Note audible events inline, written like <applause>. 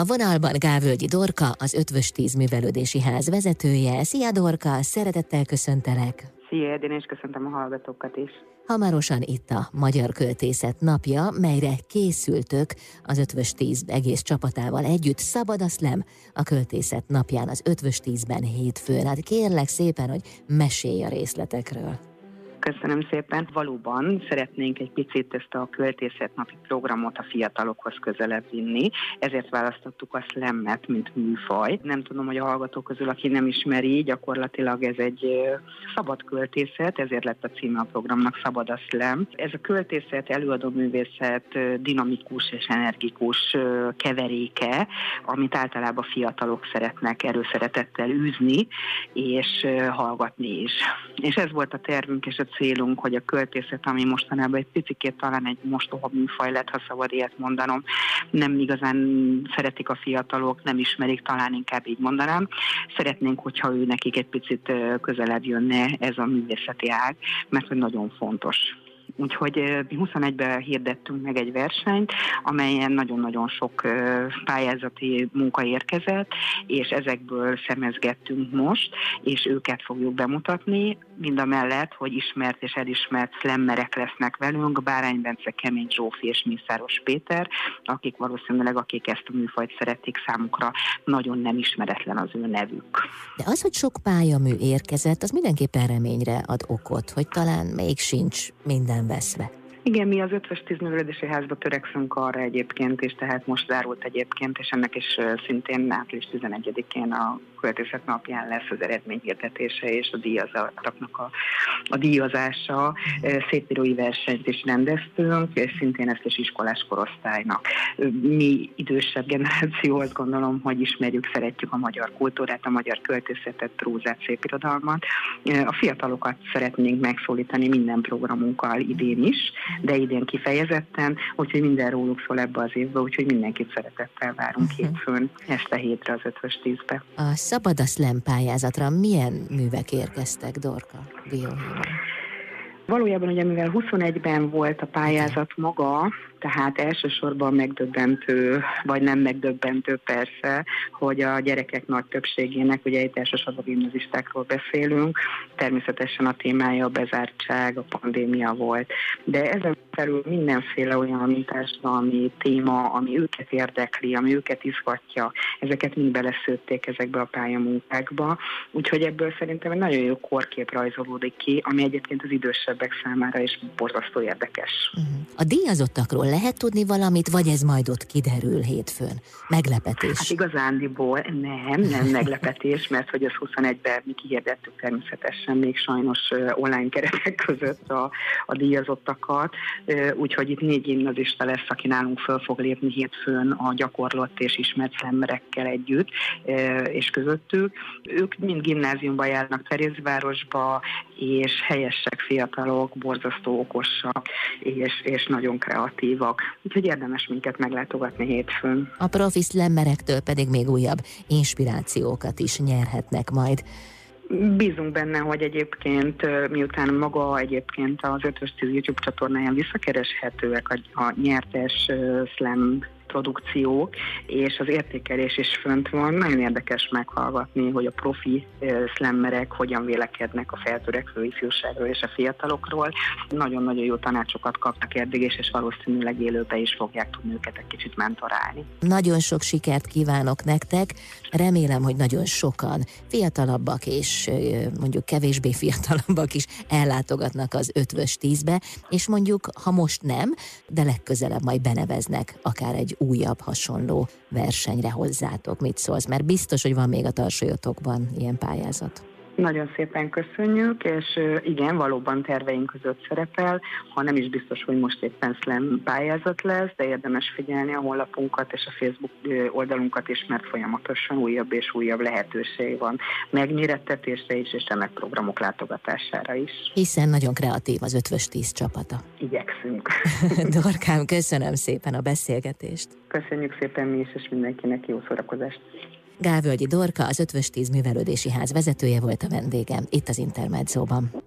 A vonalban Gávölgyi Dorka, az Ötvös Tíz Művelődési Ház vezetője. Szia Dorka, szeretettel köszöntelek! Szia Edén, és köszöntöm a hallgatókat is! Hamarosan itt a Magyar Költészet napja, melyre készültök az Ötvös Tíz egész csapatával együtt. Szabad a szlem a Költészet napján az Ötvös Tízben hétfőn. Hát kérlek szépen, hogy mesélj a részletekről. Köszönöm szépen. Valóban szeretnénk egy picit ezt a költészetnapi programot a fiatalokhoz közelebb vinni, ezért választottuk a slammet, mint műfaj. Nem tudom, hogy a hallgatók közül, aki nem ismeri, gyakorlatilag ez egy szabad költészet, ezért lett a címe a programnak Szabad a slam. Ez a költészet, előadó művészet dinamikus és energikus keveréke, amit általában fiatalok szeretnek erőszeretettel űzni, és hallgatni is. És ez volt a tervünk és a célunk, hogy a költészet, ami mostanában egy picit talán egy mostoha műfaj lett, ha szabad ilyet mondanom, nem igazán szeretik a fiatalok, nem ismerik, talán inkább így mondanám. Szeretnénk, hogyha ő nekik egy picit közelebb jönne ez a művészeti ág, mert hogy nagyon fontos. Úgyhogy mi 21-ben hirdettünk meg egy versenyt, amelyen nagyon-nagyon sok pályázati munka érkezett, és ezekből szemezgettünk most, és őket fogjuk bemutatni, mind a mellett, hogy ismert és elismert szlemmerek lesznek velünk, Bárány Bence, Kemény Zsófi és Mészáros Péter, akik valószínűleg, akik ezt a műfajt szeretik, számukra nagyon nem ismeretlen az ő nevük. De az, hogy sok pályamű érkezett, az mindenképpen reményre ad okot, hogy talán még sincs minden veszve. Igen, mi az ötvös tízművelődési házba törekszünk arra egyébként, és tehát most zárult egyébként, és ennek is szintén április 11-én a költészet napján lesz az eredményhirdetése és a díjazatoknak a, a díjazása. Szépírói versenyt is rendeztünk, és szintén ezt is iskolás korosztálynak. Mi idősebb generáció, azt gondolom, hogy ismerjük, szeretjük a magyar kultúrát, a magyar költészetet, prózát, szépirodalmat. A fiatalokat szeretnénk megszólítani minden programunkkal idén is, de idén kifejezetten, úgyhogy minden róluk szól ebbe az évbe, úgyhogy mindenkit szeretettel várunk uh-huh. hétfőn este hétre az ötvös tízbe. A Szabad a Slam pályázatra milyen művek érkeztek, Dorka, Dióhéjban? Valójában ugye mivel 21-ben volt a pályázat maga, tehát elsősorban megdöbbentő, vagy nem megdöbbentő persze, hogy a gyerekek nagy többségének, ugye itt elsősorban gimnazistákról beszélünk, természetesen a témája a bezártság, a pandémia volt. De ezen felül mindenféle olyan társadalmi téma, ami őket érdekli, ami őket izgatja, ezeket mind beleszőtték ezekbe a pályamunkákba. Úgyhogy ebből szerintem egy nagyon jó korkép rajzolódik ki, ami egyébként az idősebbek számára is borzasztó érdekes. A díjazottakról lehet tudni valamit, vagy ez majd ott kiderül hétfőn? Meglepetés? Hát igazándiból nem, nem meglepetés, mert hogy az 21-ben mi kihirdettük természetesen még sajnos online keretek között a, a díjazottakat, úgyhogy itt négy gimnazista lesz, aki nálunk föl fog lépni hétfőn a gyakorlott és ismert emberekkel együtt, és közöttük. Ők mind gimnáziumba járnak Terézvárosba, és helyesek fiatalok, borzasztó okosak, és, és nagyon kreatívak. Úgyhogy érdemes minket meglátogatni hétfőn. A profi szlemmerektől pedig még újabb inspirációkat is nyerhetnek majd. Bízunk benne, hogy egyébként miután maga egyébként az 5 YouTube csatornáján visszakereshetőek a, a nyertes slam produkciók, és az értékelés is fönt van. Nagyon érdekes meghallgatni, hogy a profi szlemmerek hogyan vélekednek a feltörekvő ifjúságról és a fiatalokról. Nagyon-nagyon jó tanácsokat kaptak eddig, és, és valószínűleg élőbe is fogják tudni őket egy kicsit mentorálni. Nagyon sok sikert kívánok nektek. Remélem, hogy nagyon sokan fiatalabbak és mondjuk kevésbé fiatalabbak is ellátogatnak az ötvös tízbe, és mondjuk, ha most nem, de legközelebb majd beneveznek akár egy újabb hasonló versenyre hozzátok. Mit szólsz? Mert biztos, hogy van még a tarsolyotokban ilyen pályázat. Nagyon szépen köszönjük, és igen, valóban terveink között szerepel, ha nem is biztos, hogy most éppen slam pályázat lesz, de érdemes figyelni a honlapunkat és a Facebook oldalunkat is, mert folyamatosan újabb és újabb lehetőség van megmérettetésre is, és ennek programok látogatására is. Hiszen nagyon kreatív az ötvös tíz csapata. Igyekszünk. <laughs> Dorkám, köszönöm szépen a beszélgetést. Köszönjük szépen mi is, és mindenkinek jó szórakozást. Gálvölgyi Dorka, az Ötvös Tíz Művelődési Ház vezetője volt a vendégem itt az Intermedzóban.